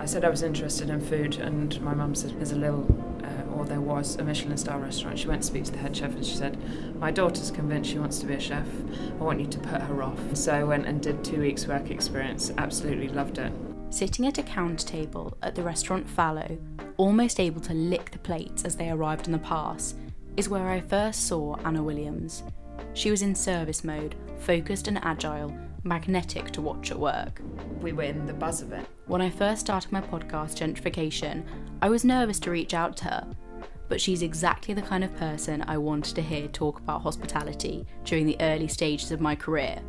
I said I was interested in food, and my mum said there's a little, uh, or there was a Michelin star restaurant. She went to speak to the head chef, and she said, "My daughter's convinced she wants to be a chef. I want you to put her off." So I went and did two weeks work experience. Absolutely loved it. Sitting at a counter table at the restaurant Fallow, almost able to lick the plates as they arrived on the pass, is where I first saw Anna Williams. She was in service mode, focused and agile, magnetic to watch at work. We were in the buzz of it. When I first started my podcast, Gentrification, I was nervous to reach out to her. But she's exactly the kind of person I wanted to hear talk about hospitality during the early stages of my career.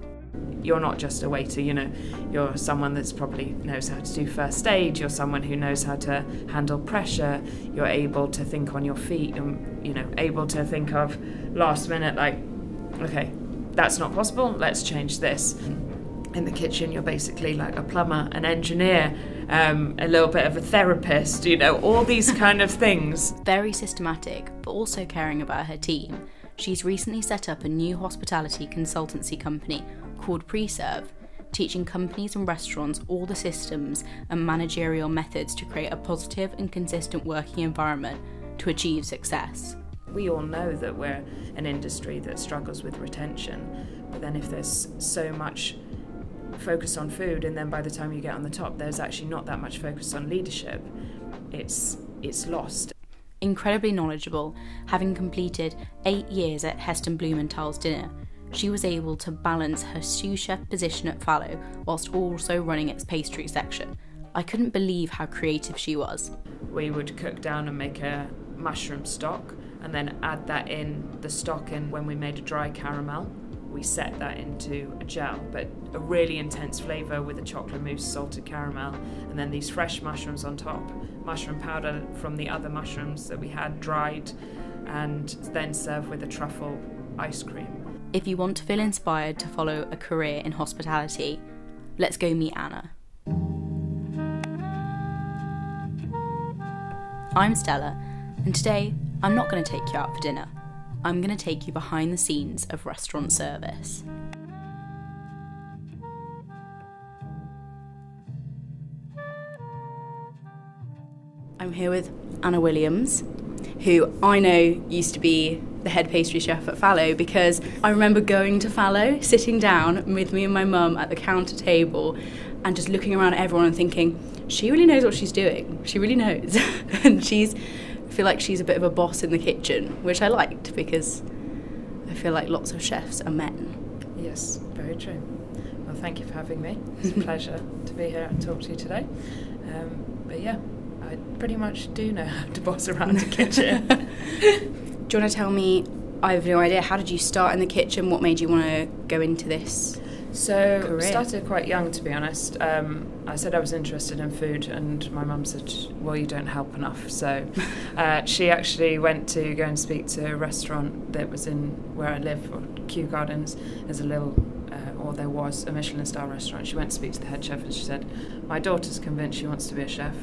You're not just a waiter, you know, you're someone that's probably knows how to do first aid, you're someone who knows how to handle pressure, you're able to think on your feet and, you know, able to think of last minute, like, okay, that's not possible, let's change this. In the kitchen, you're basically like a plumber, an engineer, um, a little bit of a therapist, you know, all these kind of things. Very systematic, but also caring about her team. She's recently set up a new hospitality consultancy company called Preserve, teaching companies and restaurants all the systems and managerial methods to create a positive and consistent working environment to achieve success. We all know that we're an industry that struggles with retention, but then if there's so much focus on food and then by the time you get on the top there's actually not that much focus on leadership, it's it's lost. Incredibly knowledgeable, having completed eight years at Heston Blumenthal's dinner, she was able to balance her sous chef position at Fallow whilst also running its pastry section. I couldn't believe how creative she was. We would cook down and make a mushroom stock and then add that in the stock in when we made a dry caramel. We set that into a gel, but a really intense flavour with a chocolate mousse, salted caramel, and then these fresh mushrooms on top. Mushroom powder from the other mushrooms that we had dried, and then served with a truffle ice cream. If you want to feel inspired to follow a career in hospitality, let's go meet Anna. I'm Stella, and today I'm not going to take you out for dinner. I'm going to take you behind the scenes of restaurant service. I'm here with Anna Williams, who I know used to be the head pastry chef at Fallow because I remember going to Fallow, sitting down with me and my mum at the counter table and just looking around at everyone and thinking, she really knows what she's doing. She really knows. and she's feel like she's a bit of a boss in the kitchen, which I liked because I feel like lots of chefs are men. Yes, very true. Well, thank you for having me. It's a pleasure to be here and talk to you today. Um, but yeah, I pretty much do know how to boss around the kitchen. do you want to tell me? I have no idea. How did you start in the kitchen? What made you want to go into this? So Career. started quite young, to be honest. Um, I said I was interested in food, and my mum said, "Well, you don't help enough." So uh, she actually went to go and speak to a restaurant that was in where I live, or Kew Gardens. There's a little, uh, or there was a Michelin star restaurant. She went to speak to the head chef, and she said, "My daughter's convinced she wants to be a chef.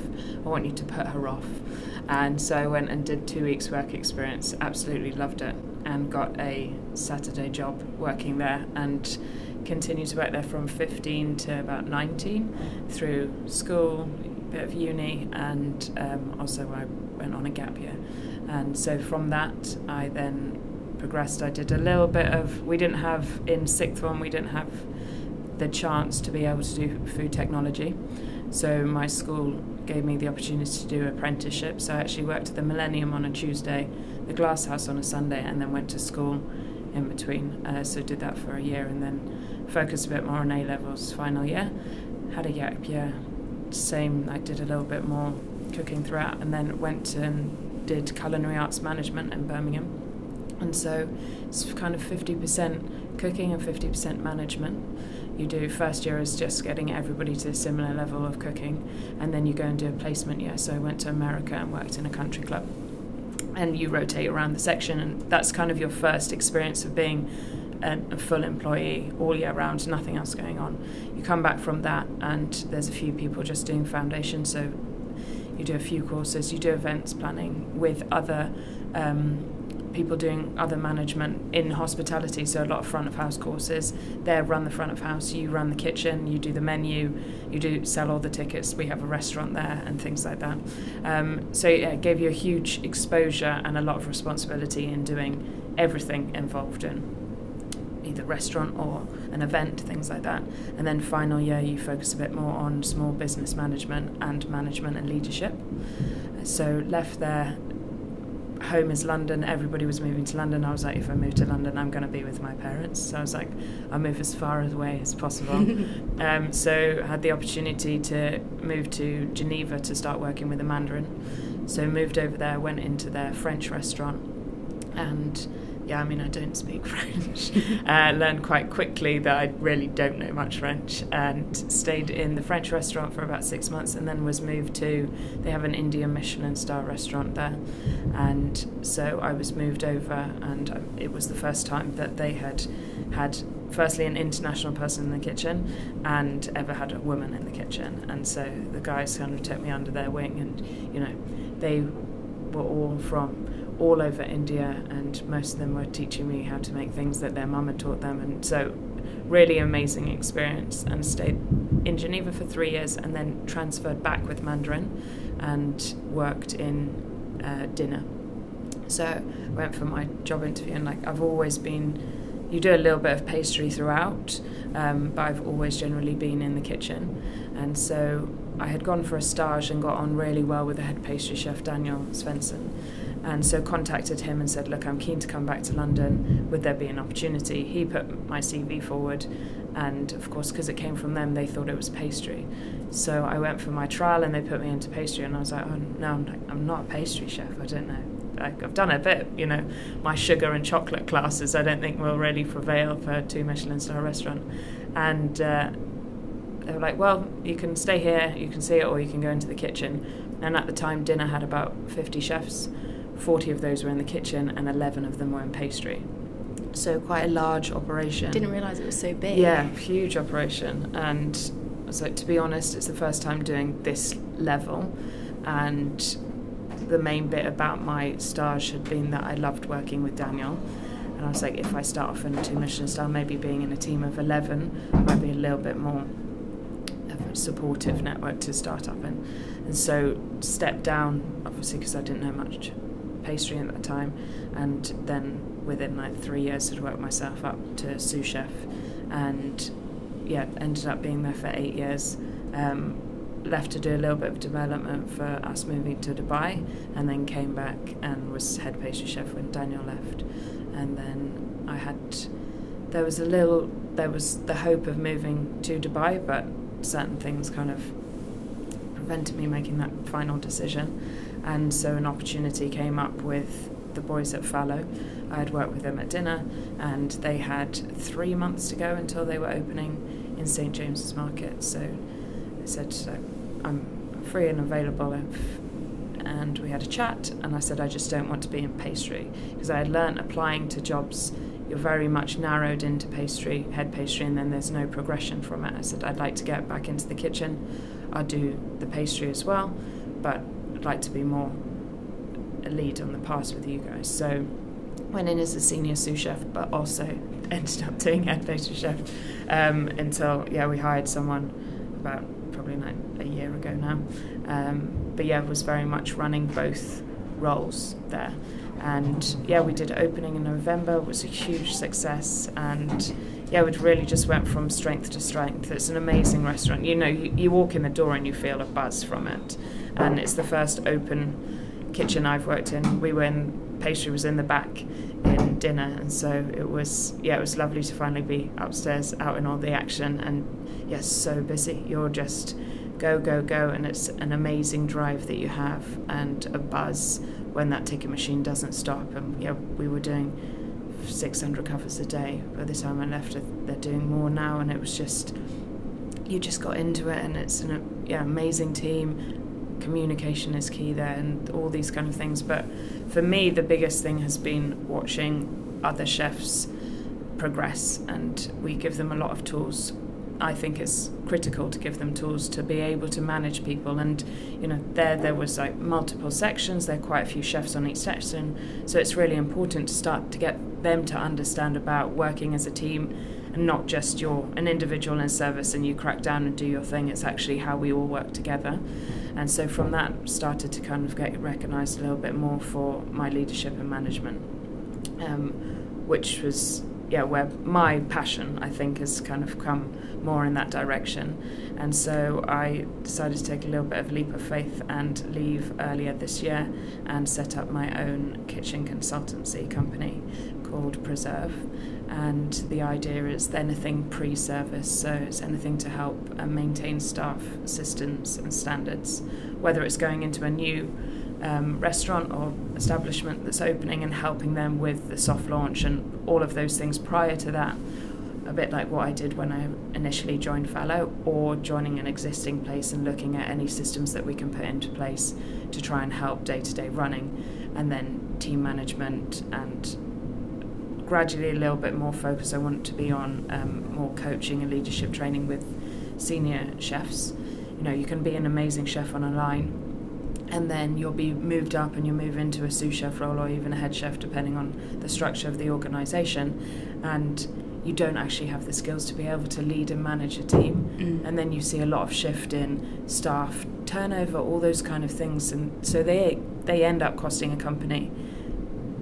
I want you to put her off." And so I went and did two weeks work experience. Absolutely loved it, and got a Saturday job working there, and continued to work there from 15 to about 19 through school, a bit of uni, and um, also I went on a gap year. And so from that, I then progressed. I did a little bit of, we didn't have, in sixth form, we didn't have the chance to be able to do food technology. So my school gave me the opportunity to do apprenticeship. So I actually worked at the Millennium on a Tuesday, the Glass House on a Sunday, and then went to school in between. Uh, so did that for a year and then focused a bit more on A levels final year. Had a gap year, same. I did a little bit more cooking throughout, and then went and did culinary arts management in Birmingham. And so it's kind of 50% cooking and 50% management. You do first year is just getting everybody to a similar level of cooking, and then you go and do a placement year. So I went to America and worked in a country club, and you rotate around the section, and that's kind of your first experience of being a, a full employee all year round, nothing else going on. You come back from that, and there's a few people just doing foundation, so you do a few courses, you do events planning with other um, people doing other management in hospitality, so a lot of front of house courses. They run the front of house, you run the kitchen, you do the menu, you do sell all the tickets. We have a restaurant there and things like that. Um, so yeah, it gave you a huge exposure and a lot of responsibility in doing everything involved in either restaurant or an event, things like that. And then final year, you focus a bit more on small business management and management and leadership. So left there home is London. Everybody was moving to London. I was like, if I move to London, I'm going to be with my parents. So I was like, I'll move as far away as possible. um, so had the opportunity to move to Geneva to start working with a Mandarin. So moved over there, went into their French restaurant, and yeah, I mean, I don't speak French. uh, learned quite quickly that I really don't know much French and stayed in the French restaurant for about six months and then was moved to, they have an Indian Michelin star restaurant there. And so I was moved over and it was the first time that they had had firstly an international person in the kitchen and ever had a woman in the kitchen. And so the guys kind of took me under their wing and, you know, they were all from all over India, and most of them were teaching me how to make things that their mum had taught them. And so, really amazing experience. And stayed in Geneva for three years, and then transferred back with Mandarin, and worked in uh, dinner. So I went for my job interview, and like I've always been. You do a little bit of pastry throughout, um, but I've always generally been in the kitchen, and so I had gone for a stage and got on really well with the head pastry chef Daniel Svensson and so contacted him and said, "Look, I'm keen to come back to London. Would there be an opportunity?" He put my CV forward, and of course, because it came from them, they thought it was pastry. So I went for my trial, and they put me into pastry, and I was like, "Oh no, I'm, I'm not a pastry chef. I don't know." I've done a bit, you know, my sugar and chocolate classes I don't think will really prevail for a two Michelin star restaurant. And uh, they were like, well, you can stay here, you can see it, or you can go into the kitchen. And at the time, dinner had about 50 chefs. 40 of those were in the kitchen and 11 of them were in pastry. So quite a large operation. Didn't realise it was so big. Yeah, huge operation. And so to be honest, it's the first time doing this level. And the main bit about my stage had been that I loved working with Daniel. And I was like, if I start off in a two Michelin star, maybe being in a team of 11 might be a little bit more of a supportive network to start up in. And so stepped down, obviously, because I didn't know much pastry at that time, and then within like three years, had worked myself up to sous chef, and yeah, ended up being there for eight years. Um, left to do a little bit of development for us moving to Dubai, and then came back and was head pastry chef when Daniel left, and then I had there was a little there was the hope of moving to Dubai, but certain things kind of prevented me making that final decision and so an opportunity came up with the boys at Fallow. I had worked with them at dinner, and they had three months to go until they were opening in St James's Market. So I said, I'm free and available. And we had a chat, and I said, I just don't want to be in pastry because I had learnt applying to jobs. You're very much narrowed into pastry, head pastry, and then there's no progression from it. I said, I'd like to get back into the kitchen. I'll do the pastry as well, but I'd like to be more a lead on the path with you guys. So went in as a senior sous chef, but also ended up doing head pastry chef um, until yeah we hired someone about probably like a year ago now. Um, but yeah, was very much running both roles there. And yeah, we did opening in November. Was a huge success, and yeah, we really just went from strength to strength. It's an amazing restaurant. You know, you, you walk in the door and you feel a buzz from it and it's the first open kitchen I've worked in. We were in pastry was in the back in dinner, and so it was yeah, it was lovely to finally be upstairs out in all the action. And yes, so busy. You're just go go go, and it's an amazing drive that you have and a buzz when that ticket machine doesn't stop. And yeah, we were doing. 600 covers a day. By the time I left, they're doing more now, and it was just you just got into it, and it's an yeah amazing team, communication is key there and all these kind of things. But for me, the biggest thing has been watching other chefs progress, and we give them a lot of tools I think it's critical to give them tools to be able to manage people. And you know, there there was like multiple sections. There are quite a few chefs on each section, so it's really important to start to get them to understand about working as a team and not just you're an individual in service and you crack down and do your thing. It's actually how we all work together. And so from that, started to kind of get recognised a little bit more for my leadership and management, um, which was yeah where my passion I think has kind of come more in that direction. And so I decided to take a little bit of a leap of faith and leave earlier this year and set up my own kitchen consultancy company called Preserve and the idea is anything pre-service so it's anything to help maintain staff systems and standards whether it's going into a new um, restaurant or establishment that's opening and helping them with the soft launch and all of those things prior to that a bit like what I did when I initially joined Fallow, or joining an existing place and looking at any systems that we can put into place to try and help day-to-day running and then team management and gradually a little bit more focus. I want to be on um, more coaching and leadership training with senior chefs. You know, you can be an amazing chef on a line, and then you'll be moved up and you'll move into a sous chef role or even a head chef, depending on the structure of the organisation. And you don't actually have the skills to be able to lead and manage a team. Mm. And then you see a lot of shift in staff turnover, all those kind of things, and so they they end up costing a company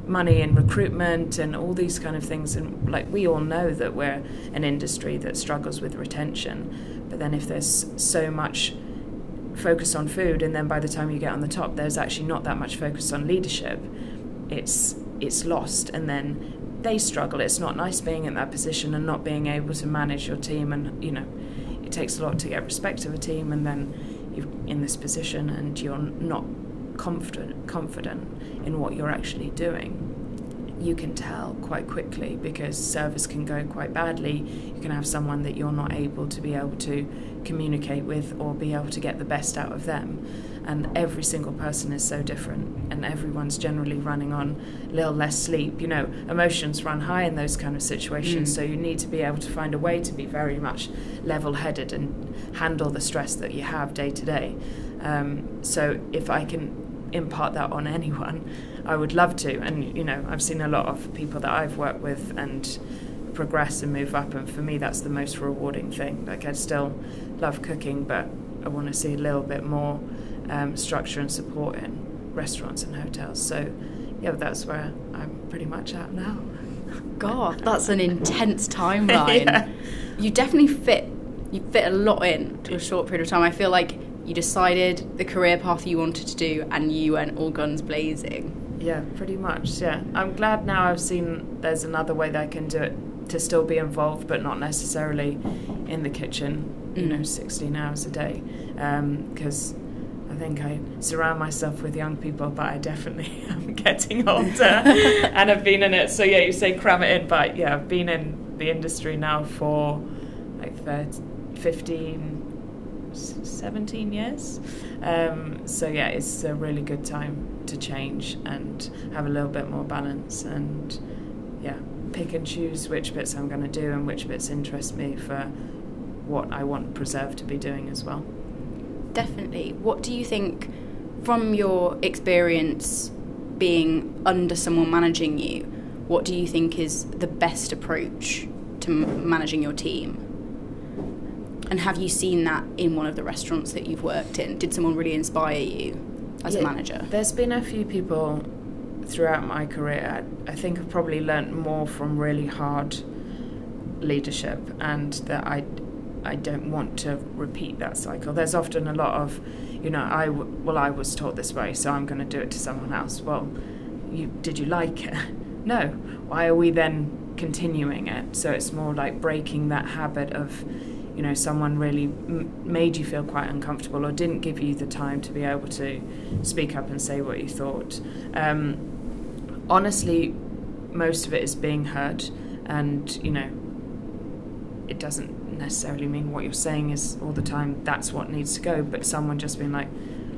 money in recruitment and all these kind of things and like we all know that we're an industry that struggles with retention but then if there's so much focus on food and then by the time you get on the top there's actually not that much focus on leadership. It's it's lost and then they struggle. It's not nice being in that position and not being able to manage your team and you know it takes a lot to get respect of a team and then you're in this position and you're not confident confident in what you're actually doing you can tell quite quickly because service can go quite badly. You can have someone that you're not able to be able to communicate with or be able to get the best out of them. And every single person is so different, and everyone's generally running on a little less sleep. You know, emotions run high in those kind of situations, mm. so you need to be able to find a way to be very much level headed and handle the stress that you have day to day. Um, so if I can impart that on anyone, I would love to. And you know, I've seen a lot of people that I've worked with and progress and move up, and for me, that's the most rewarding thing. Like I still love cooking, but I want to see a little bit more um, structure and support in restaurants and hotels. So yeah, that's where I'm pretty much at now. God, that's an intense timeline. yeah. You definitely fit. You fit a lot in to a short period of time. I feel like you decided the career path you wanted to do and you went all guns blazing. Yeah, pretty much. Yeah. I'm glad now I've seen there's another way that I can do it to still be involved, but not necessarily in the kitchen, you mm. know, 16 hours a day. Because um, I think I surround myself with young people, but I definitely am getting older and I've been in it. So, yeah, you say cram it in, but yeah, I've been in the industry now for like 15 17 years. Um, so yeah, it's a really good time to change and have a little bit more balance and yeah, pick and choose which bits I'm going to do and which bits interest me for what I want Preserve to be doing as well. Definitely. What do you think, from your experience being under someone managing you, what do you think is the best approach to managing your team? And have you seen that in one of the restaurants that you've worked in? Did someone really inspire you as yeah, a manager? There's been a few people throughout my career. I think I've probably learnt more from really hard leadership, and that I, I don't want to repeat that cycle. There's often a lot of, you know, I well I was taught this way, so I'm going to do it to someone else. Well, you did you like it? no. Why are we then continuing it? So it's more like breaking that habit of you know someone really m- made you feel quite uncomfortable or didn't give you the time to be able to speak up and say what you thought. Um, honestly, most of it is being heard, and you know, it doesn't necessarily mean what you're saying is all the time that's what needs to go, but someone just being like,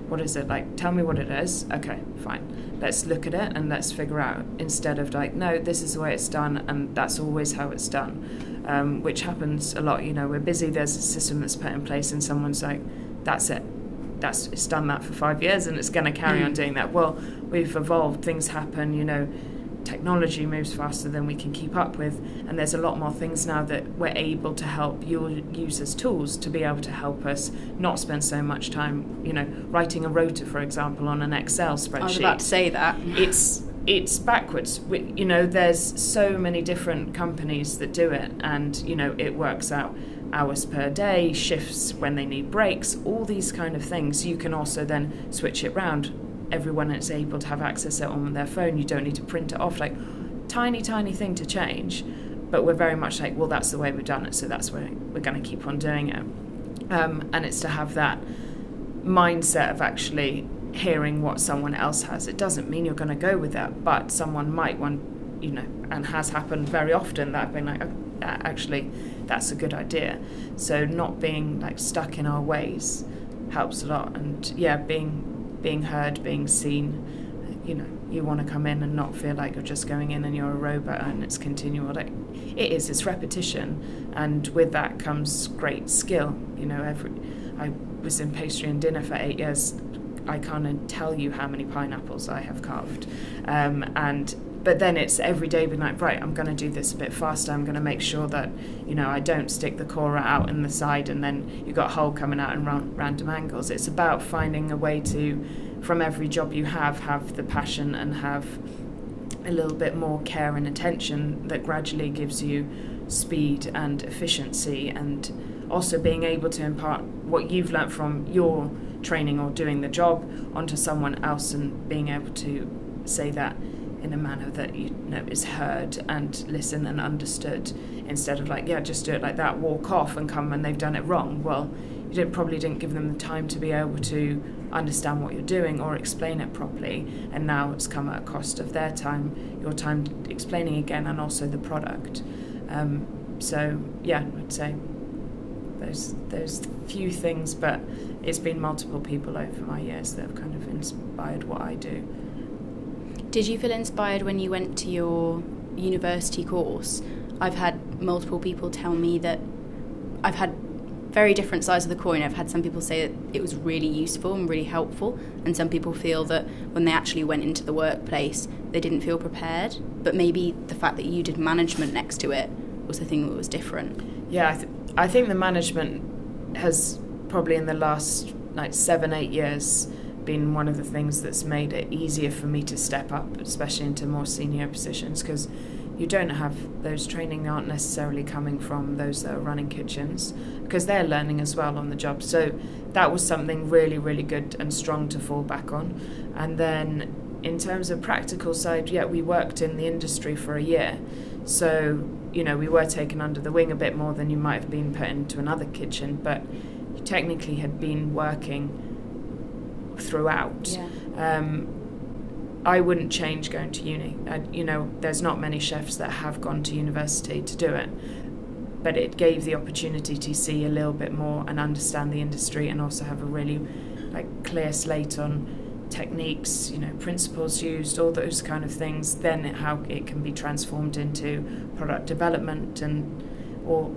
what is it like tell me what it is? Okay fine. Let's look at it and let's figure out instead of like no this is the way it's done and that's always how it's done um, which happens a lot you know we're busy there's a system that's put in place and someone's like that's it. That's it's done that for five years and it's going to carry mm. on doing that. Well we've evolved things happen you know technology moves faster than we can keep up with, and there's a lot more things now that we're able to help your users tools to be able to help us not spend so much time, you know, writing a rota, for example, on an Excel spreadsheet. I was about to say that. It's it's backwards. We, you know, there's so many different companies that do it, and you know, it works out hours per day, shifts when they need breaks, all these kind of things. You can also then switch it round everyone is able to have access to it on their phone. You don't need to print it off. Like tiny, tiny thing to change, but we're very much like, well, that's the way we've done it, so that's where we're going to keep on doing it. Um, and it's to have that mindset of actually hearing what someone else has. It doesn't mean you're going to go with that, but someone might want, you know, and has happened very often that I've been like, oh, actually, that's a good idea. So not being like stuck in our ways helps a lot, and yeah, being being heard, being seen. You know, you want to come in and not feel like you're just going in and you're a robot and it's continual. It is. It's repetition, and with that comes great skill. You know, every I was in pastry and dinner for eight years. I can't tell you how many pineapples I have carved, um, and but then it's every day being like, right, I'm going to do this a bit faster. I'm going to make sure that, you know, I don't stick the core out in the side and then you've got a hole coming out in random angles. It's about finding a way to, from every job you have, have the passion and have a little bit more care and attention that gradually gives you speed and efficiency and also being able to impart what you've learnt from your training or doing the job onto someone else and being able to say that in a manner that you know is heard and listened and understood instead of like yeah just do it like that walk off and come when they've done it wrong. Well you didn't probably didn't give them the time to be able to understand what you're doing or explain it properly and now it's come at a cost of their time your time explaining again and also the product. Um, so yeah I'd say those those few things but it's been multiple people over my years that have kind of inspired what I do did you feel inspired when you went to your university course? I've had multiple people tell me that I've had very different sides of the coin. I've had some people say that it was really useful and really helpful, and some people feel that when they actually went into the workplace, they didn't feel prepared. But maybe the fact that you did management next to it was the thing that was different. Yeah, I, th- I think the management has probably in the last like seven, eight years been one of the things that's made it easier for me to step up, especially into more senior positions, because you don't have those training aren't necessarily coming from those that are running kitchens because they're learning as well on the job. So that was something really, really good and strong to fall back on. And then in terms of practical side, yeah, we worked in the industry for a year. So, you know, we were taken under the wing a bit more than you might have been put into another kitchen, but you technically had been working throughout. Yeah. Um, I wouldn't change going to uni. I, you know, there's not many chefs that have gone to university to do it, but it gave the opportunity to see a little bit more and understand the industry, and also have a really like clear slate on techniques, you know, principles used, all those kind of things. Then how it can be transformed into product development, and or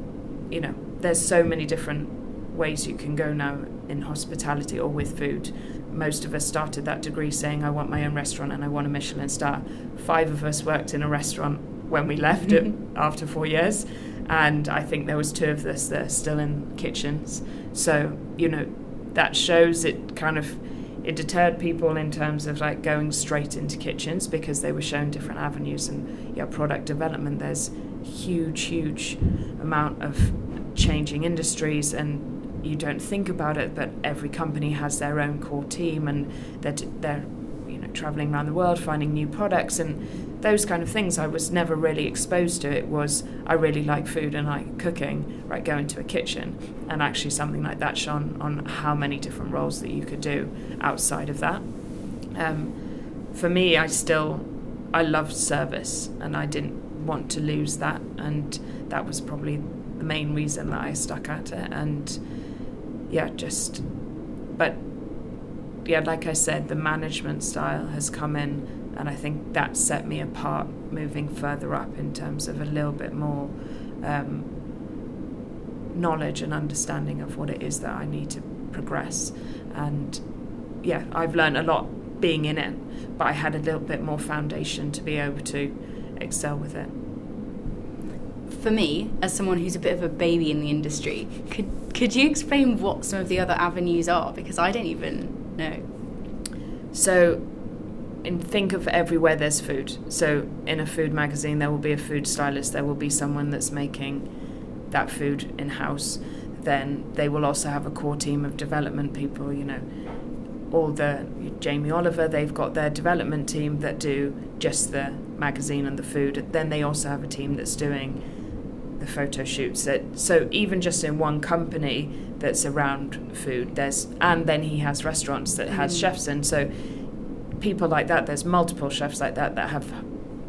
you know, there's so many different ways you can go now in hospitality or with food most of us started that degree saying, I want my own restaurant and I want a Michelin star. Five of us worked in a restaurant when we left it mm-hmm. after four years. And I think there was two of us that are still in kitchens. So, you know, that shows it kind of it deterred people in terms of like going straight into kitchens because they were shown different avenues and yeah product development there's huge huge amount of changing industries and you don't think about it, but every company has their own core team, and they're, they're you know traveling around the world finding new products and those kind of things. I was never really exposed to. It was I really like food and like cooking. Right, go into a kitchen, and actually something like that shone on how many different roles that you could do outside of that. Um, for me, I still I loved service, and I didn't want to lose that, and that was probably the main reason that I stuck at it and yeah, just, but yeah, like I said, the management style has come in, and I think that set me apart moving further up in terms of a little bit more um, knowledge and understanding of what it is that I need to progress. And yeah, I've learned a lot being in it, but I had a little bit more foundation to be able to excel with it. For me, as someone who's a bit of a baby in the industry, could could you explain what some of the other avenues are? Because I don't even know. So, and think of everywhere there's food. So, in a food magazine, there will be a food stylist. There will be someone that's making that food in house. Then they will also have a core team of development people. You know, all the Jamie Oliver, they've got their development team that do just the magazine and the food. Then they also have a team that's doing the photo shoots. That so even just in one company that's around food, there's and then he has restaurants that has mm. chefs in. So people like that, there's multiple chefs like that that have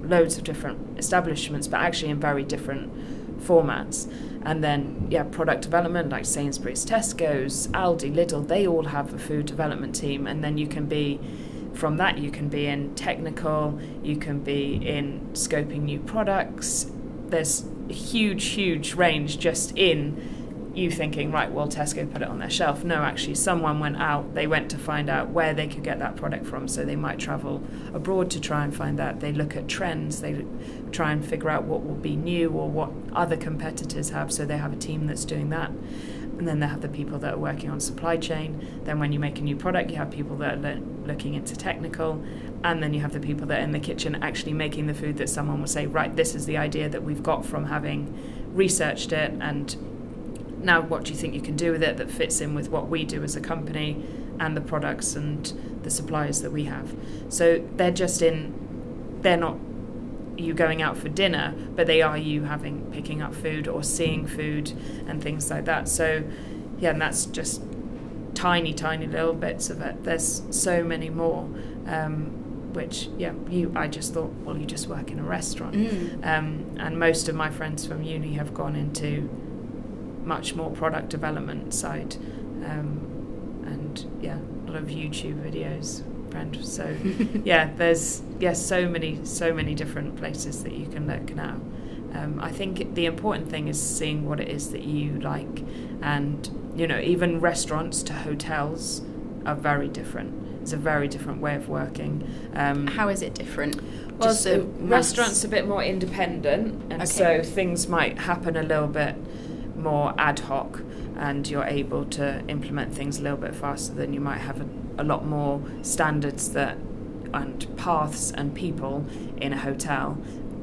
loads of different establishments, but actually in very different formats. And then, yeah, product development like Sainsbury's, Tesco's, Aldi, Lidl, they all have a food development team. And then you can be, from that, you can be in technical, you can be in scoping new products. There's huge, huge range just in you thinking, right, well, Tesco put it on their shelf. No, actually, someone went out, they went to find out where they could get that product from. So they might travel abroad to try and find that. They look at trends, they try and figure out what will be new or what other competitors have. So they have a team that's doing that. And then they have the people that are working on supply chain. Then when you make a new product, you have people that are le- looking into technical. And then you have the people that are in the kitchen actually making the food that someone will say, right, this is the idea that we've got from having researched it and now what do you think you can do with it that fits in with what we do as a company and the products and the suppliers that we have so they're just in they're not you going out for dinner but they are you having picking up food or seeing food and things like that so yeah and that's just tiny tiny little bits of it there's so many more um, which yeah you I just thought well you just work in a restaurant mm. um, and most of my friends from uni have gone into much more product development side, um, and yeah, a lot of YouTube videos. Brand. So yeah, there's yes, yeah, so many so many different places that you can look now. Um, I think the important thing is seeing what it is that you like, and you know, even restaurants to hotels are very different. It's a very different way of working. Um, How is it different? Well, so restaurants a bit more independent, and okay. so things might happen a little bit more ad hoc and you're able to implement things a little bit faster than you might have a, a lot more standards that and paths and people in a hotel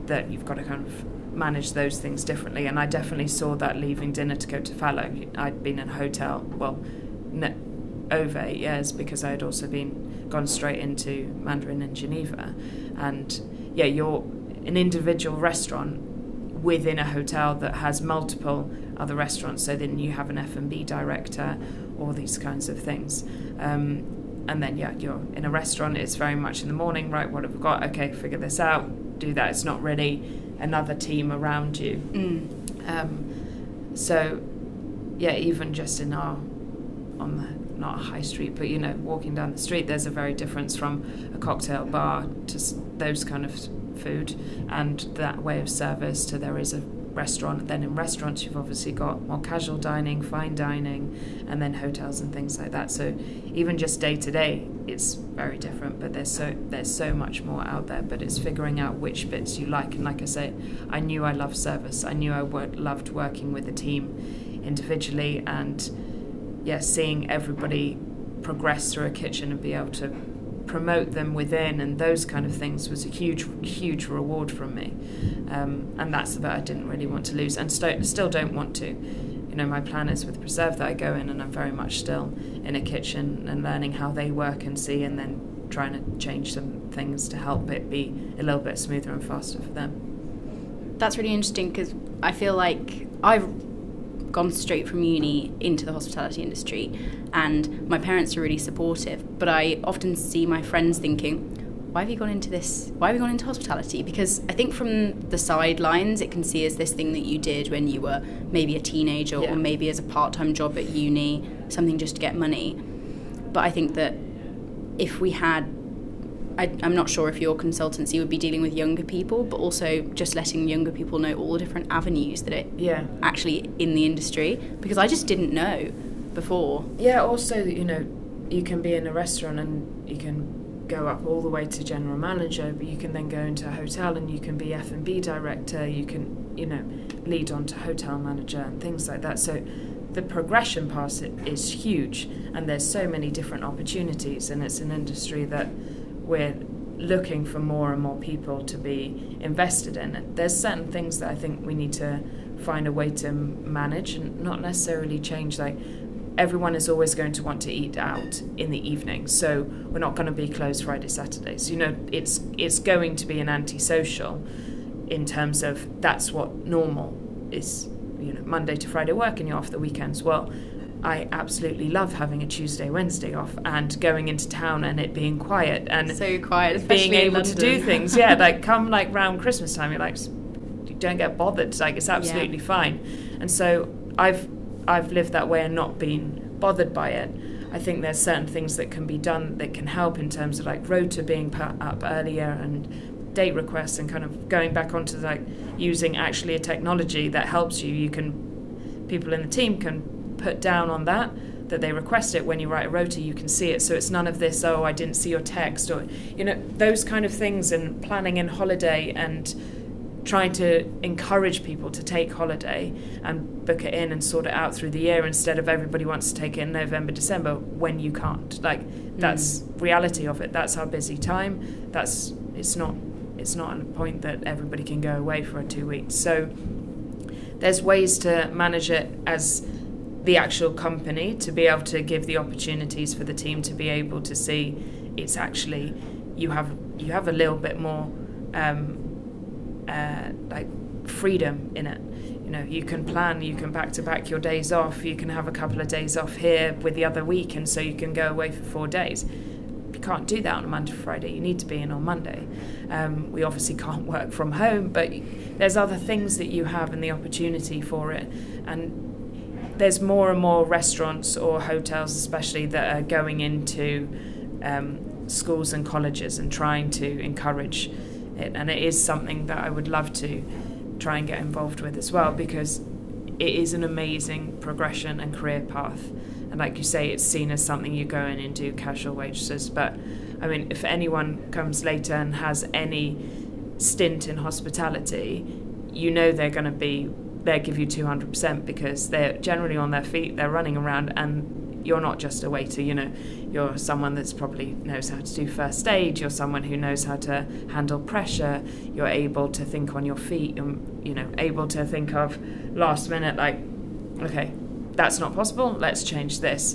that you've got to kind of manage those things differently. And I definitely saw that leaving dinner to go to Fallow I'd been in a hotel well over eight years because I had also been gone straight into Mandarin in Geneva. And yeah you're an individual restaurant within a hotel that has multiple other restaurants. So then you have an F&B director, all these kinds of things. Um, and then yeah, you're in a restaurant. It's very much in the morning, right? What have we got? Okay, figure this out. Do that. It's not really another team around you. Mm. Um, so yeah, even just in our on the not a high street, but you know, walking down the street, there's a very difference from a cocktail bar to those kind of food and that way of service to there is a restaurant. Then in restaurants, you've obviously got more casual dining, fine dining, and then hotels and things like that. So even just day to day, it's very different. But there's so there's so much more out there. But it's figuring out which bits you like. And like I say, I knew I loved service. I knew I loved working with the team individually, and yeah, seeing everybody progress through a kitchen and be able to promote them within and those kind of things was a huge, huge reward from me. Um, and that's the bit I didn't really want to lose and st- still don't want to. You know, my plan is with Preserve that I go in and I'm very much still in a kitchen and learning how they work and see and then trying to change some things to help it be a little bit smoother and faster for them. That's really interesting because I feel like I've gone straight from uni into the hospitality industry, and my parents are really supportive. But I often see my friends thinking, why have you gone into this? Why have you gone into hospitality? Because I think from the sidelines, it can see as this thing that you did when you were maybe a teenager yeah. or maybe as a part time job at uni, something just to get money. But I think that if we had I, am not sure if your consultancy would be dealing with younger people, but also just letting younger people know all the different avenues that it yeah actually in the industry because I just didn't know before. Yeah, also you know you can be in a restaurant and you can go up all the way to general manager, but you can then go into a hotel and you can be F and B director. You can you know lead on to hotel manager and things like that. So the progression path is huge, and there's so many different opportunities, and it's an industry that we're looking for more and more people to be invested in. There's certain things that I think we need to find a way to manage and not necessarily change. Like everyone is always going to want to eat out in the evening, so we're not going to be closed Friday, Saturdays. You know, it's it's going to be an antisocial in terms of that's what normal is. You know, Monday to Friday work and you're off the weekends. Well, I absolutely love having a Tuesday, Wednesday off and going into town and it being quiet and so quiet, being able to do things. Yeah, like come like round Christmas time, you're like, you don't get bothered. Like it's absolutely yeah. fine. And so I've I've lived that way and not been bothered by it. I think there's certain things that can be done that can help in terms of like rota being put up earlier and date requests and kind of going back onto like using actually a technology that helps you. You can people in the team can put down on that that they request it when you write a rota you can see it so it's none of this oh i didn't see your text or you know those kind of things and planning in holiday and trying to encourage people to take holiday and book it in and sort it out through the year instead of everybody wants to take it in november december when you can't. Like that's mm. reality of it. That's our busy time. That's it's not it's not a point that everybody can go away for two weeks. So there's ways to manage it as the actual company to be able to give the opportunities for the team to be able to see it's actually you have you have a little bit more um, uh, like freedom in it. You know, you can plan, you can back to back your days off, you can have a couple of days off here with the other week, and so you can go away for four days. You can't do that on a Monday to Friday. You need to be in on Monday. Um, we obviously can't work from home, but there's other things that you have and the opportunity for it. And there's more and more restaurants or hotels, especially, that are going into um, schools and colleges and trying to encourage it. And it is something that I would love to try and get involved with as well because it is an amazing progression and career path. And like you say, it's seen as something you go in and do casual waitresses. But I mean, if anyone comes later and has any stint in hospitality, you know they're going to be they give you 200% because they're generally on their feet, they're running around, and you're not just a waiter, you know, you're someone that's probably knows how to do first aid, you're someone who knows how to handle pressure, you're able to think on your feet, you're, you know, able to think of last minute, like, okay, that's not possible, let's change this.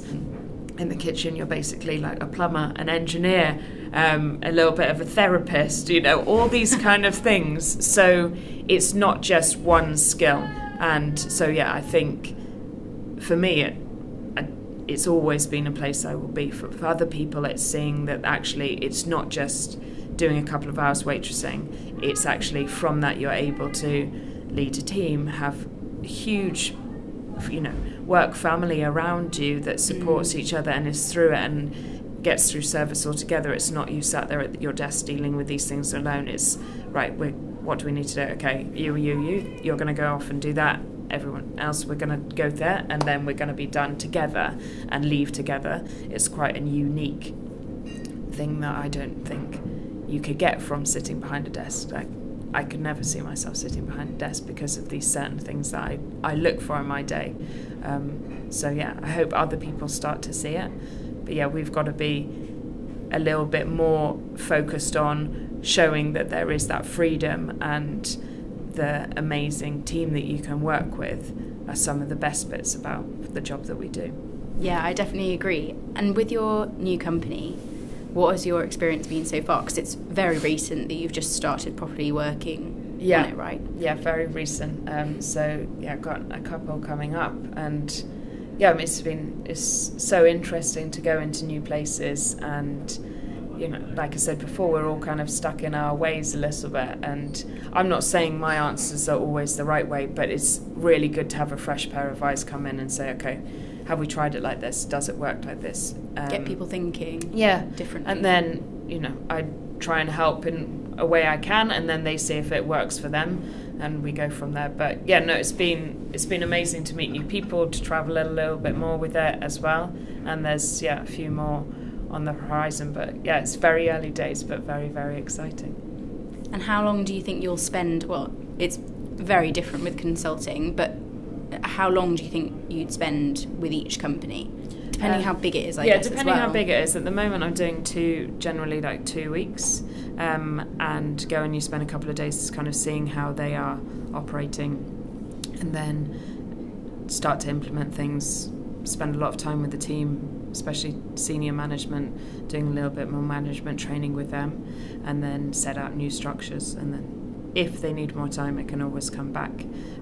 In the kitchen, you're basically like a plumber, an engineer, um, a little bit of a therapist, you know, all these kind of things. So it's not just one skill. And so, yeah, I think for me, it, it's always been a place I will be. For, for other people, it's seeing that actually it's not just doing a couple of hours waitressing, it's actually from that you're able to lead a team, have huge, you know, work family around you that supports mm. each other and is through it and gets through service altogether. It's not you sat there at your desk dealing with these things alone. It's right. we what do we need to do? Okay, you, you, you. You're going to go off and do that. Everyone else, we're going to go there, and then we're going to be done together and leave together. It's quite a unique thing that I don't think you could get from sitting behind a desk. Like, I could never see myself sitting behind a desk because of these certain things that I, I look for in my day. Um, so yeah, I hope other people start to see it. But yeah, we've got to be a little bit more focused on showing that there is that freedom and the amazing team that you can work with are some of the best bits about the job that we do. Yeah, I definitely agree. And with your new company, what has your experience been so far? Because it's very recent that you've just started properly working yeah. It, right? Yeah, very recent. Um, so yeah, I've got a couple coming up, and yeah, I mean, it's been it's so interesting to go into new places and you know, like I said before, we're all kind of stuck in our ways a little bit. And I'm not saying my answers are always the right way, but it's really good to have a fresh pair of eyes come in and say, okay, have we tried it like this? Does it work like this? Um, Get people thinking. yeah, differently. and then you know I try and help in a way I can, and then they see if it works for them, and we go from there. But yeah, no, it's been it's been amazing to meet new people, to travel a little bit more with it as well, and there's yeah a few more on the horizon. But yeah, it's very early days, but very very exciting. And how long do you think you'll spend? Well, it's very different with consulting, but how long do you think you'd spend with each company? Depending Um, how big it is, I yeah, guess. as depending how well. big it is. At the moment, I'm doing two, generally like two weeks, um, and go and you spend a couple of days kind of seeing how they are operating, and then start to implement things. Spend a lot of time with the team, especially senior management, doing a little bit more management training with them, and then set out new structures. And then, if they need more time, I can always come back.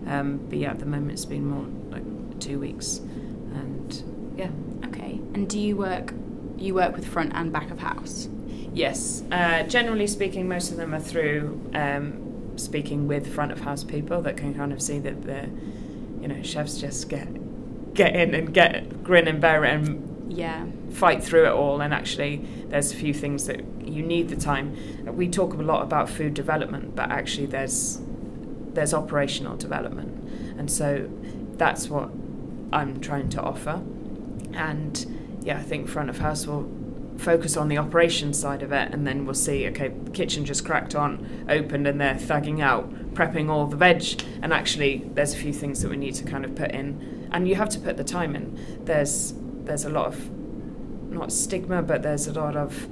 Um, but yeah, at the moment, it's been more like two weeks, and yeah. Okay. And do you work? You work with front and back of house. Yes. Uh, generally speaking, most of them are through um, speaking with front of house people that can kind of see that the, you know, chefs just get get in and get grin and bear it and Yeah. fight through it all. And actually, there's a few things that you need the time. We talk a lot about food development, but actually, there's there's operational development, and so that's what I'm trying to offer. And yeah, I think front of house will focus on the operations side of it, and then we'll see. Okay, the kitchen just cracked on, opened, and they're thugging out, prepping all the veg. And actually, there's a few things that we need to kind of put in, and you have to put the time in. There's there's a lot of not stigma, but there's a lot of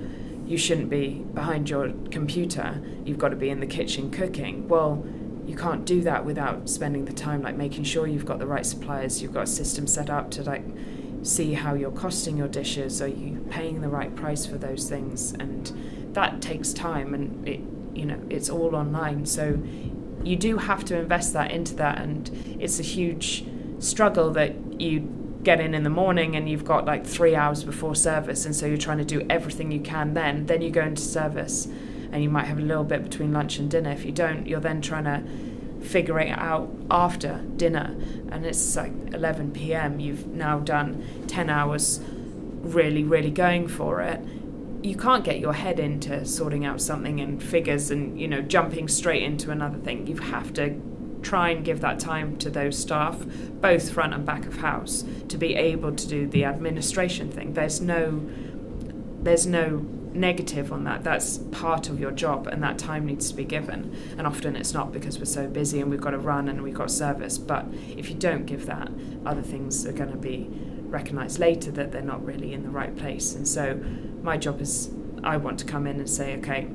you shouldn't be behind your computer. You've got to be in the kitchen cooking. Well, you can't do that without spending the time, like making sure you've got the right suppliers, you've got a system set up to like see how you're costing your dishes. Are you paying the right price for those things? And that takes time, and it you know it's all online. So you do have to invest that into that, and it's a huge struggle that you get in in the morning and you've got like three hours before service and so you're trying to do everything you can then then you go into service and you might have a little bit between lunch and dinner if you don't you're then trying to figure it out after dinner. And it's like 11 p.m you've now done 10 hours really really going for it. You can't get your head into sorting out something in figures and you know jumping straight into another thing. You have to try and give that time to those staff, both front and back of house, to be able to do the administration thing. There's no, there's no negative on that. That's part of your job, and that time needs to be given. And often it's not because we're so busy and we've got to run and we've got service. But if you don't give that, other things are going to be recognised later that they're not really in the right place. And so, my job is, I want to come in and say, okay,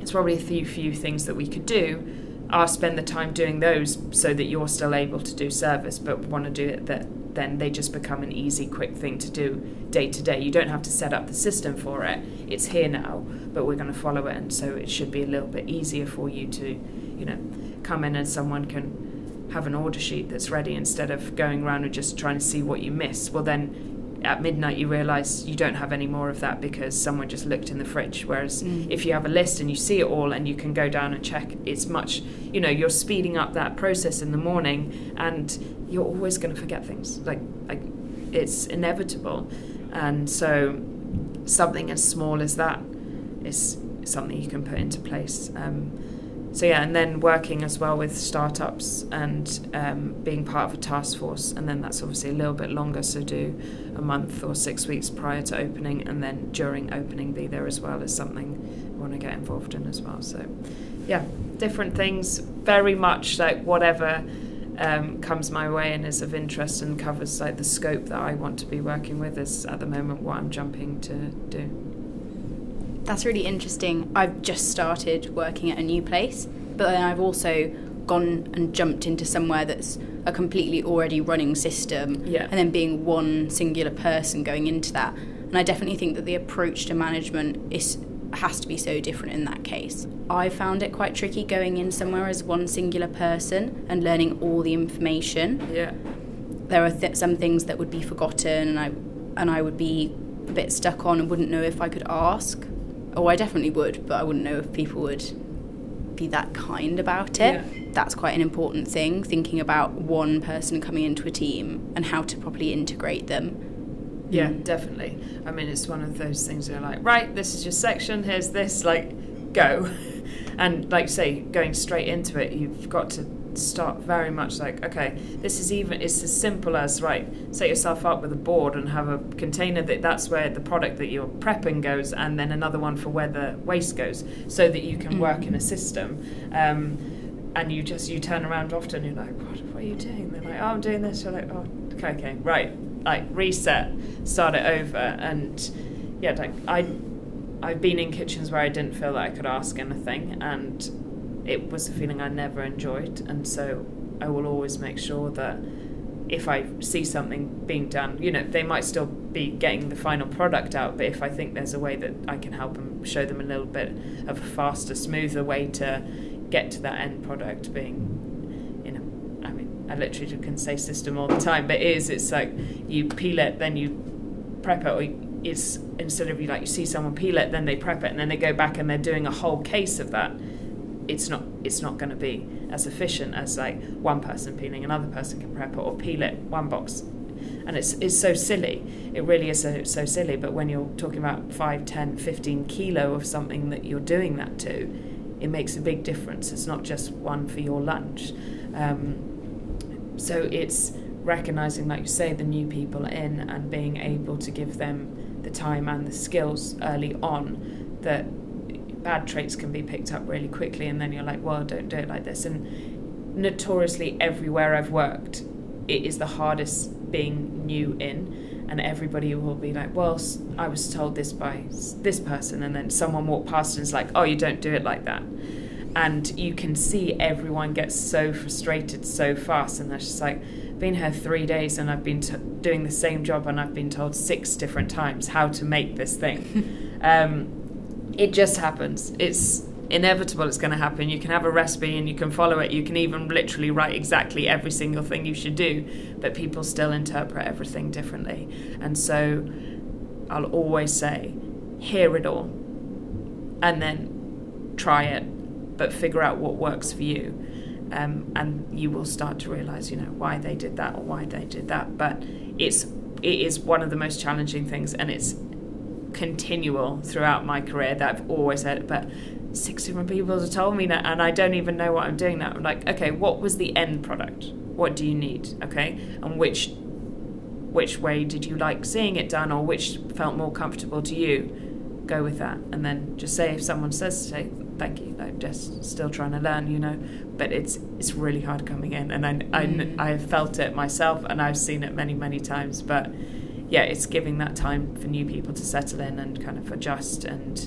it's probably a few few things that we could do I'll spend the time doing those so that you're still able to do service, but want to do it that then they just become an easy, quick thing to do day to day. You don't have to set up the system for it. It's here now, but we're going to follow it, and so it should be a little bit easier for you to, you know, come in and someone can have an order sheet that's ready instead of going around and just trying to see what you miss. Well, then at midnight you realise you don't have any more of that because someone just looked in the fridge. Whereas Mm. if you have a list and you see it all and you can go down and check, it's much, you know, you're speeding up that process in the morning and you're always going to forget things. Like, like it's inevitable. And so something as small as that is something you can put into place. Um, so yeah, and then working as well with startups and um, being part of a task force, and then that's obviously a little bit longer. So do a month or six weeks prior to opening, and then during opening be there as well as something I want to get involved in as well. So yeah, different things, very much like whatever um, comes my way and is of interest and covers like the scope that I want to be working with is at the moment what I'm jumping to do. That's really interesting. I've just started working at a new place, but then I've also gone and jumped into somewhere that's a completely already running system Yeah. and then being one singular person going into that. And I definitely think that the approach to management is has to be so different in that case. I found it quite tricky going in somewhere as one singular person and learning all the information Yeah. there are th- some things that would be forgotten and I and I would be a bit stuck on and wouldn't know if I could ask. Oh, I definitely would, but I wouldn't know if people would be that kind about it. that's quite an important thing, thinking about one person coming into a team and how to properly integrate them. Yeah, mm. definitely. I mean, it's one of those things where like, right, this is your section, here's this, like, go. And like say, going straight into it, you've got to start very much like, okay, this is even, it's as simple as, right, set yourself up with a board and have a container that that's where the product that you're prepping goes, and then another one for where the waste goes, so that you can work in a system. Um, and you just, you turn around often, you're like, what, what are you doing? They're like, oh, I'm doing this. You're like, oh, okay, okay, right. Like, reset, start it over. And yeah, like, I, I've been in kitchens where I didn't feel that I could ask anything, and it was a feeling I never enjoyed, and so I will always make sure that if I see something being done, you know, they might still be getting the final product out, but if I think there's a way that I can help them show them a little bit of a faster, smoother way to get to that end product being, you know, I mean, I literally can say system all the time, but it is, it's like you peel it, then you prep it, or it's instead of you like you see someone peel it, then they prep it, and then they go back and they're doing a whole case of that it's not it's not going to be as efficient as like one person peeling another person can prep it or peel it one box. And it's it's so silly. It really is so, so silly. But when you're talking about 5 10 15 kilo of something that you're doing that to it makes a big difference. It's not just one for your lunch. Um, so it's recognizing like you say the new people in and being able to give them the time and the skills early on that bad traits can be picked up really quickly, and then you're like, well, don't do it like this. And notoriously, everywhere I've worked, it is the hardest being new in, and everybody will be like, well, I was told this by this person, and then someone walked past and is like, oh, you don't do it like that. And you can see everyone gets so frustrated so fast, and that's just like, been here three days and I've been t- doing the same job and I've been told six different times how to make this thing. um, it just happens. It's inevitable it's going to happen. You can have a recipe and you can follow it. You can even literally write exactly every single thing you should do, but people still interpret everything differently. And so I'll always say, hear it all and then try it, but figure out what works for you. Um, and you will start to realize, you know, why they did that or why they did that. But it's it is one of the most challenging things, and it's continual throughout my career that I've always said, but six different people have told me that, and I don't even know what I'm doing now. I'm like, okay, what was the end product? What do you need? Okay, and which which way did you like seeing it done, or which felt more comfortable to you? Go with that, and then just say if someone says, say thank you. I'm just still trying to learn, you know. But it's it's really hard coming in, and I mm. I I've felt it myself, and I've seen it many many times, but yeah, it's giving that time for new people to settle in and kind of adjust. And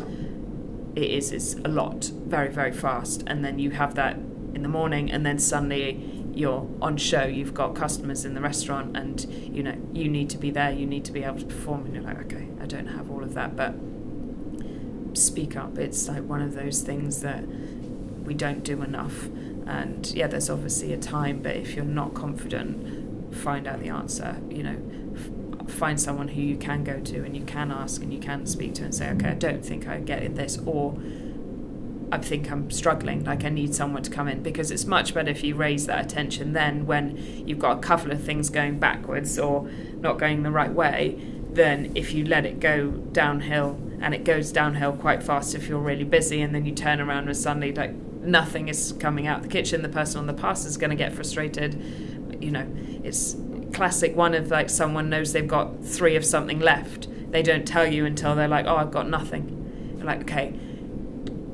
it is it's a lot, very very fast. And then you have that in the morning, and then suddenly you're on show. You've got customers in the restaurant, and you know you need to be there. You need to be able to perform. And you're like, okay, I don't have all of that, but speak up. It's like one of those things that we don't do enough. And yeah, there's obviously a time, but if you're not confident, find out the answer. You know, find someone who you can go to and you can ask and you can speak to and say, okay, I don't think I get this, or I think I'm struggling, like I need someone to come in. Because it's much better if you raise that attention then when you've got a couple of things going backwards or not going the right way than if you let it go downhill and it goes downhill quite fast if you're really busy and then you turn around and suddenly like nothing is coming out the kitchen. The person on the pass is going to get frustrated. You know it's classic one of like someone knows they've got three of something left. They don't tell you until they're like, oh, I've got nothing. You're like, okay,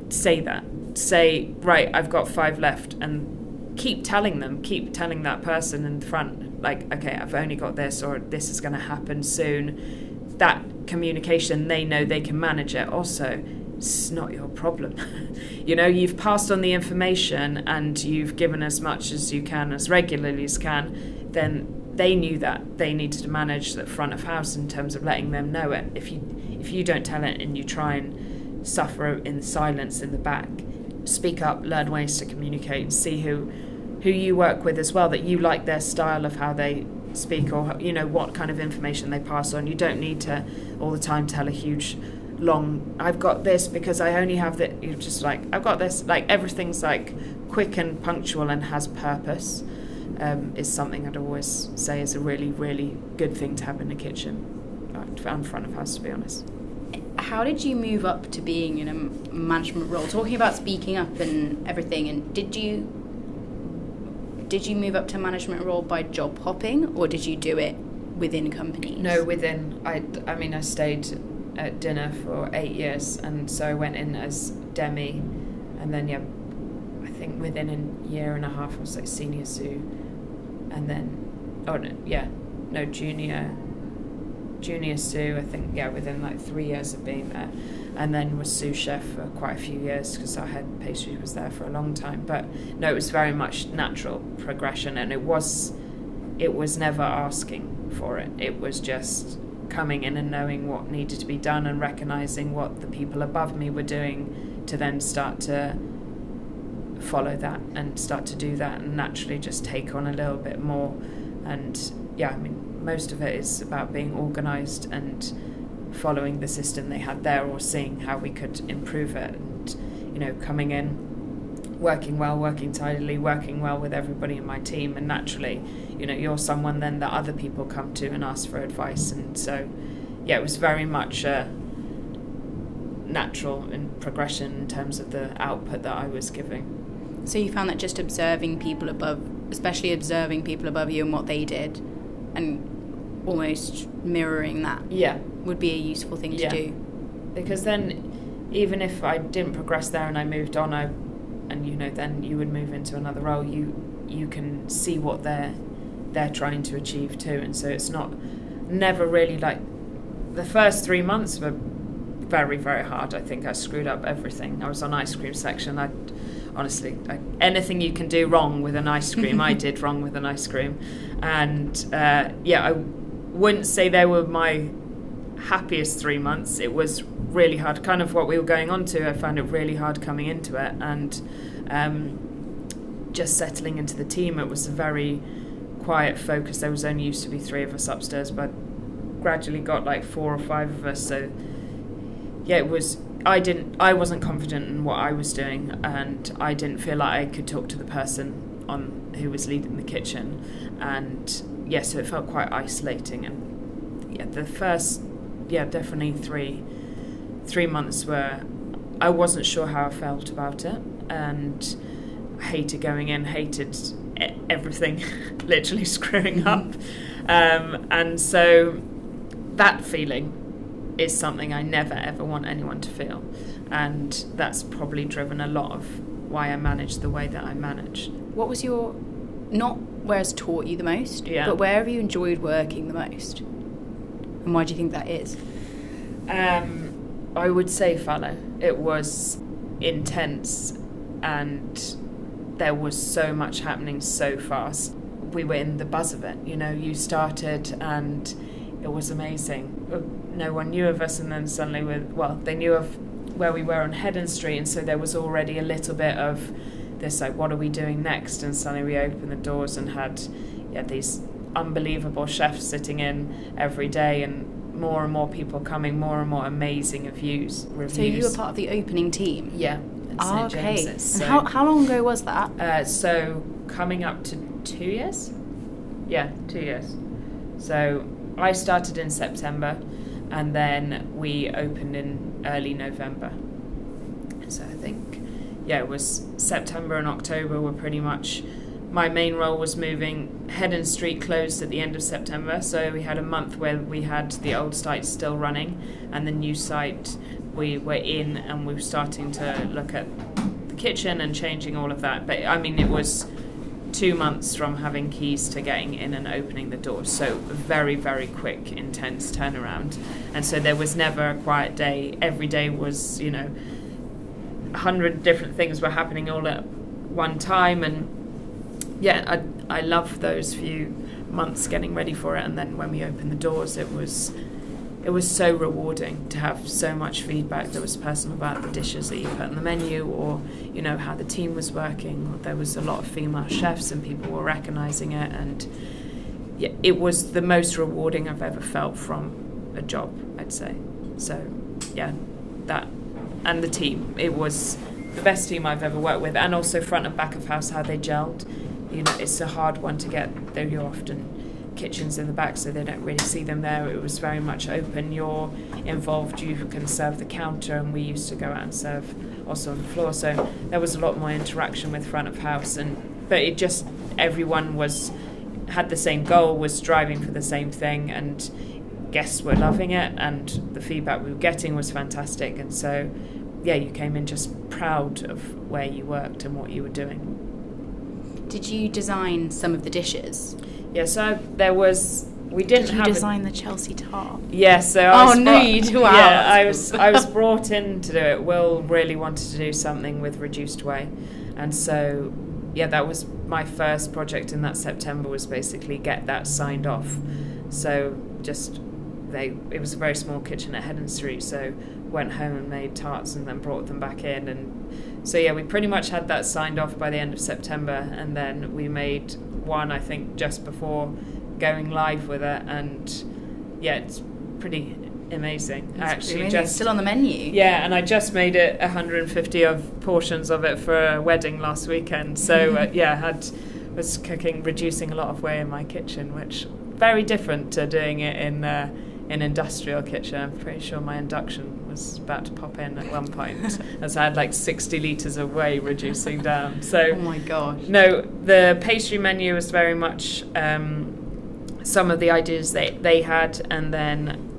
say that. Say, right, I've got five left. And keep telling them, keep telling that person in front, like, okay, I've only got this, or this is going to happen soon. That communication, they know they can manage it. Also, it's not your problem. you know, you've passed on the information and you've given as much as you can, as regularly as can, then they knew that they needed to manage the front of house in terms of letting them know it. If you if you don't tell it and you try and suffer in silence in the back, speak up, learn ways to communicate, see who who you work with as well that you like their style of how they speak or you know what kind of information they pass on. You don't need to all the time tell a huge long I've got this because I only have that you're just like I've got this like everything's like quick and punctual and has purpose um, is something I'd always say is a really, really good thing to have in the kitchen and front of house, to be honest. How did you move up to being in a management role? Talking about speaking up and everything, and did you did you move up to management role by job hopping, or did you do it within companies? No, within. I, I mean, I stayed at dinner for eight years, and so I went in as demi, and then yeah, I think within a year and a half I was like senior sous, and then oh no, yeah, no junior, junior sous. I think yeah, within like three years of being there, and then was sous chef for quite a few years because our head pastry was there for a long time. But no, it was very much natural progression, and it was, it was never asking for it. It was just coming in and knowing what needed to be done and recognizing what the people above me were doing to then start to follow that and start to do that and naturally just take on a little bit more. And yeah i mean most of it is about being organized and following the system they had there or seeing how we could improve it. And you know coming in working well working tidily working well with everybody in my team. And naturally you know you're someone then that other people come to and ask for advice. And so yeah it was very much a natural in progression in terms of the output that I was giving so you found that just observing people above especially observing people above you and what they did and almost mirroring that yeah would be a useful thing to do because then even if I didn't progress there and I moved on I and you know then you would move into another role you you can see what they're they're trying to achieve too. And so it's not never really like the first three months were very very hard. I think I screwed up everything. I was on ice cream section. I honestly I, anything you can do wrong with an ice cream, I did wrong with an ice cream, and uh, yeah, I wouldn't say they were my happiest three months. It was really hard. Kind of what we were going on to. I found it really hard coming into it, and um, just settling into the team. It was a very quiet focus. There was only used to be three of us upstairs, but gradually got like four or five of us. So yeah, it was. I didn't. I wasn't confident in what I was doing, and I didn't feel like I could talk to the person on who was leading the kitchen, and yeah, so it felt quite isolating. And yeah, the first, yeah, definitely three, three months where I wasn't sure how I felt about it, and hated going in, hated everything literally screwing up. Um, and so that feeling is something I never ever want anyone to feel. And that's probably driven a lot of why I manage the way that I manage. What was your, not where has taught you the most, yeah. but where have you enjoyed working the most? And why do you think that is? Um, I would say Fallow. It was intense and there was so much happening so fast. We were in the buzz of it. You know, you started and it was amazing. No one knew of us, and then suddenly, we well, they knew of where we were on Heddon Street, and so there was already a little bit of this like, what are we doing next? And suddenly we opened the doors and had yeah these unbelievable chefs sitting in every day, and more and more people coming, more and more amazing views. Reviews. So you were part of the opening team. Yeah, Oh, okay. James's. So, and how, how long ago was that? Uh, so coming up to two years. Yeah, two years. So I started in September, and then we opened in early November. So I think, yeah, it was September and October were pretty much. My main role was moving. Heddon Street closed at the end of September, so we had a month where we had the old site still running, and the new site we were in and we were starting to look at the kitchen and changing all of that. But I mean, it was two months from having keys to getting in and opening the doors. So very, very quick, intense turnaround. And so there was never a quiet day. Every day was, you know, a hundred different things were happening all at one time. And yeah, I I love those few months getting ready for it. And then when we opened the doors, it was it was so rewarding to have so much feedback that was personal about the dishes that you put on the menu or you know how the team was working there was a lot of female chefs and people were recognizing it and yeah, it was the most rewarding I've ever felt from a job I'd say so yeah that and the team it was the best team I've ever worked with, and also front and back of house how they gelled. You know, it's a hard one to get. Though you're often kitchens in the back, so they don't really see them there. It was very much open. You're involved. You can serve the counter, and we used to go out and serve also on the floor. So there was a lot more interaction with front of house, and but it just everyone was had the same goal, was striving for the same thing, and guests were loving it, and the feedback we were getting was fantastic. And so, yeah, you came in just proud of where you worked and what you were doing. Did you design some of the dishes? Yeah, so there was we didn't Did you design the Chelsea tart? Yeah, so I Oh, was no, you do- Yeah, I was I was brought in to do it. Will really wanted to do something with reduced whey, and so yeah, that was my first project in that September was basically get that signed off. So just they it was a very small kitchen at Heddon Street, so went home and made tarts and then brought them back in and so yeah, we pretty much had that signed off by the end of September and then we made one I think just before going live with it and yeah, it's pretty amazing. I That's actually really just still on the menu. yeah, and I just made it 150 of portions of it for a wedding last weekend. So uh, yeah, had was cooking, reducing a lot of whey in my kitchen, which very different to doing it in uh, an industrial kitchen. I'm pretty sure my induction was about to pop in at one point, as I had like 60 liters of whey reducing down. So Oh my gosh. no, the pastry menu was very much um, some of the ideas they, they had, and then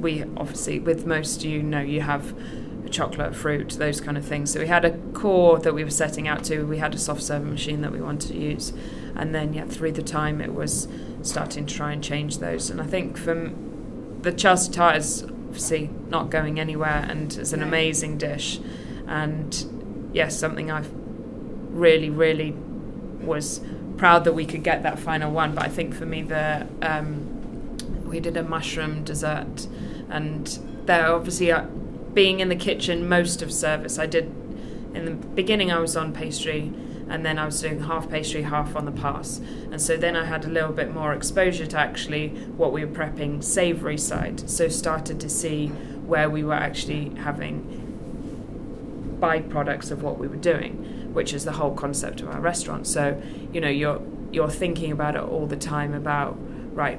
we obviously, with most, you know, you have chocolate, fruit, those kind of things. So we had a core that we were setting out to. We had a soft serving machine that we wanted to use, and then yeah, through the time it was starting to try and change those. And I think from the Chelsea tart is obviously not going anywhere, and it's an No. amazing dish, and yes, something I've really, really was proud that we could get that final one. But I think for me, the um, we did a mushroom dessert, and there obviously uh, being in the kitchen most of service. I did in the beginning. I was on pastry. And then I was doing half pastry, half on the pass. And so then I had a little bit more exposure to actually what we were prepping savoury side. So started to see where we were actually having byproducts of what we were doing, which is the whole concept of our restaurant. So, you know, you're you're thinking about it all the time about right,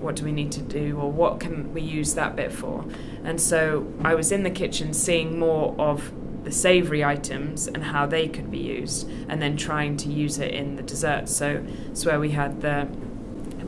what do we need to do or what can we use that bit for? And so I was in the kitchen seeing more of the savory items and how they could be used and then trying to use it in the desserts. So it's where we had the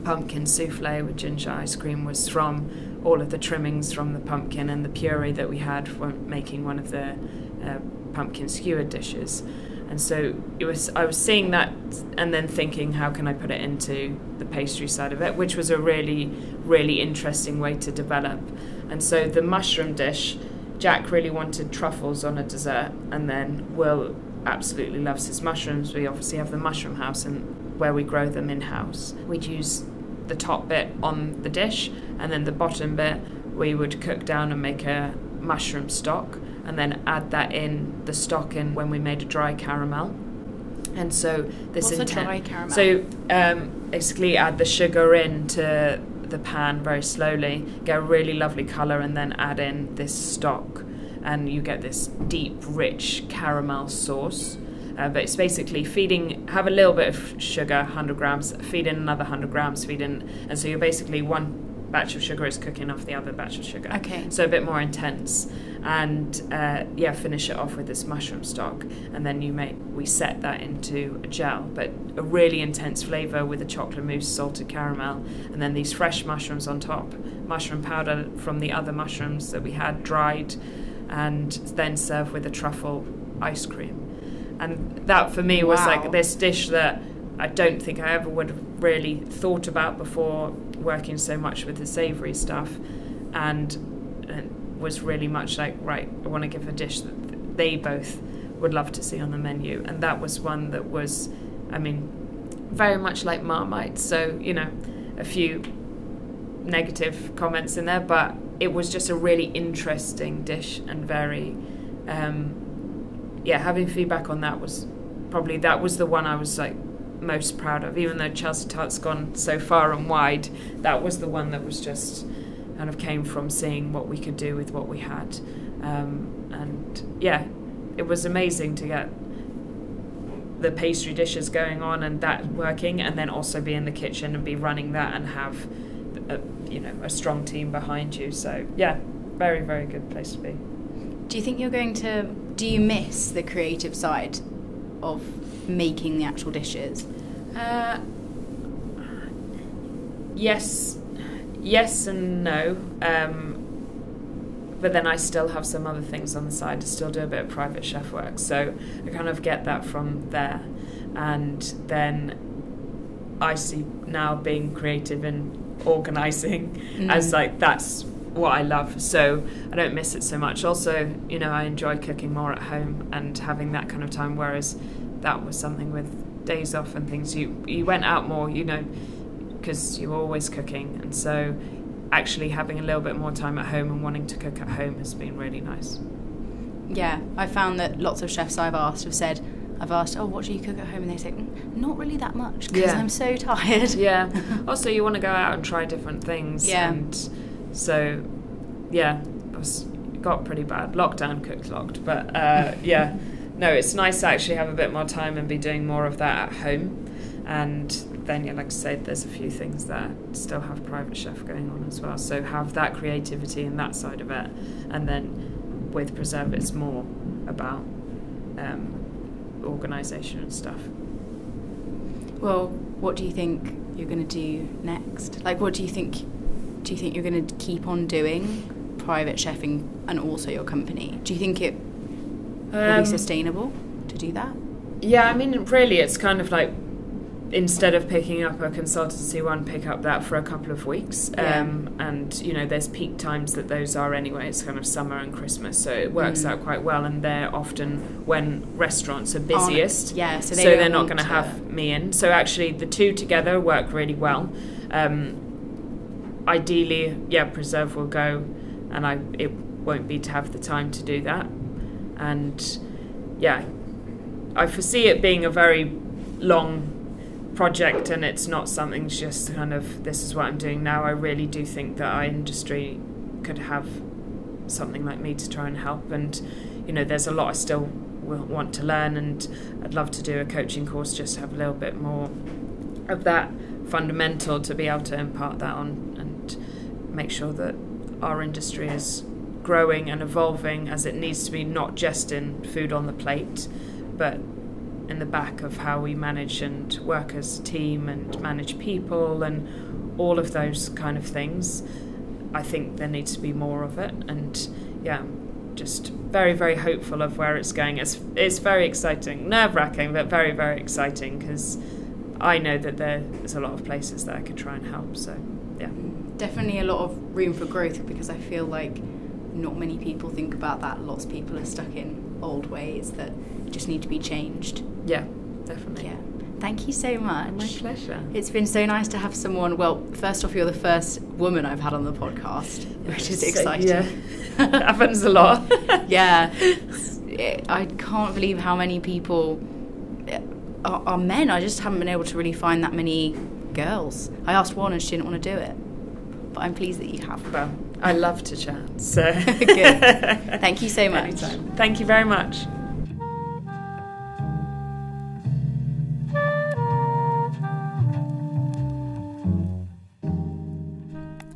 pumpkin souffle with ginger ice cream was from all of the trimmings from the pumpkin and the puree that we had from making one of the uh, pumpkin skewered dishes. And so it was I was seeing that and then thinking how can I put it into the pastry side of it, which was a really really interesting way to develop. And so the mushroom dish, Jack really wanted truffles on a dessert and then Will absolutely loves his mushrooms. We obviously have the mushroom house and where we grow them in house. We'd use the top bit on the dish and then the bottom bit we would cook down and make a mushroom stock and then add that in the stock in when we made a dry caramel. And so this What's a intent- dry caramel? So um, basically add the sugar into the pan very slowly, get a really lovely colour and then add in this stock and you get this deep, rich caramel sauce. Uh, but it's basically feeding, have a little bit of sugar, 100 grams, feed in another 100 grams, feed in, and so you're basically one batch of sugar is cooking off the other batch of sugar. Okay. So a bit more intense, and uh, yeah, finish it off with this mushroom stock, and then you make we set that into a gel, but a really intense flavour with a chocolate mousse, salted caramel, and then these fresh mushrooms on top, mushroom powder from the other mushrooms that we had dried, and then serve with a truffle ice cream, and that for me was Wow. like this dish that I don't think I ever would have really thought about before working so much with the savoury stuff, and, and was really much like right. I want to give a dish that they both would love to see on the menu, and that was one that was, I mean, very much like Marmite. So you know, a few negative comments in there, but it was just a really interesting dish and very, um, yeah. Having feedback on that was probably that was the one I was like most proud of. Even though Chelsea Tart's gone so far and wide, that was the one that was just kind of came from seeing what we could do with what we had, um, and yeah, it was amazing to get the pastry dishes going on and that working, and then also be in the kitchen and be running that and have, a, you know, a strong team behind you. So yeah, very very good place to be. Do you think you're going to? Do you miss the creative side of making the actual dishes? Uh, yes, yes and no. Um, but then I still have some other things on the side. I still do a bit of private chef work, so I kind of get that from there. And then I see now being creative and organising mm. as like that's what I love. So I don't miss it so much. Also, you know, I enjoy cooking more at home and having that kind of time. Whereas that was something with days off and things. You you went out more, you know, because you were always cooking, and so actually having a little bit more time at home and wanting to cook at home has been really nice. Yeah, I found that lots of chefs I've asked have said, I've asked, oh, what do you cook at home? And they say, mm, not really that much because yeah. I'm so tired. Yeah. also, you want to go out and try different things. Yeah. And so, yeah, it was, got pretty bad. Lockdown cooked locked. But uh, yeah, no, it's nice to actually have a bit more time and be doing more of that at home. And then, yeah, like I said, there's a few things that still have private chef going on as well. So have that creativity and that side of it, and then with PreServe, it's more about um, organisation and stuff. Well, what do you think you're going to do next? Like, what do you think? Do you think you're going to keep on doing private chefing and also your company? Do you think it um, will be sustainable to do that? Yeah, I mean, really, it's kind of like instead of picking up a consultancy one, pick up that for a couple of weeks. Yeah. Um, and you know, there's peak times that those are anyway. It's kind of summer and Christmas, so it works mm. out quite well. And they're often when restaurants are busiest. Yeah, so, they so they're not going to have me in. So actually, the two together work really well. Um, ideally, yeah, PreServe will go, and I it won't be to have the time to do that. And yeah, I foresee it being a very long project and it's not something just kind of this is what I'm doing now. I really do think that our industry could have something like me to try and help and you know there's a lot I still want to learn and I'd love to do a coaching course just to have a little bit more of that fundamental to be able to impart that on and make sure that our industry is growing and evolving as it needs to be not just in food on the plate but in the back of how we manage and work as a team and manage people and all of those kind of things. I think there needs to be more of it, and yeah, just very very hopeful of where it's going. It's it's very exciting, nerve wracking, but very very exciting because I know that there's a lot of places that I could try and help. So yeah, definitely a lot of room for growth because I feel like not many people think about that. Lots of people are stuck in old ways that just need to be changed. Yeah, definitely. Yeah. Thank you so much. My pleasure. It's been so nice to have someone. Well, first off, you're the first woman I've had on the podcast, which is exciting. Yeah, happens a lot. yeah, I can't believe how many people uh, are, are, men. I just haven't been able to really find that many girls. I asked one and she didn't want to do it, but I'm pleased that you have. Well, I love to chat. So good. Thank you so much. Anytime. Thank you very much.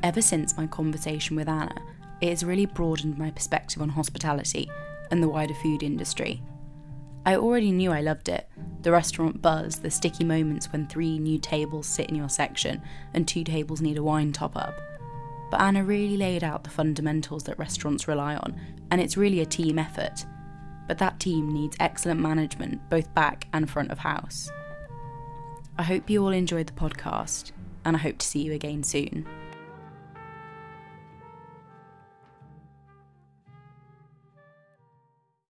Ever since my conversation with Anna, it has really broadened my perspective on hospitality and the wider food industry. I already knew I loved it the restaurant buzz, the sticky moments when three new tables sit in your section and two tables need a wine top up. But Anna really laid out the fundamentals that restaurants rely on, and it's really a team effort. But that team needs excellent management, both back and front of house. I hope you all enjoyed the podcast, and I hope to see you again soon.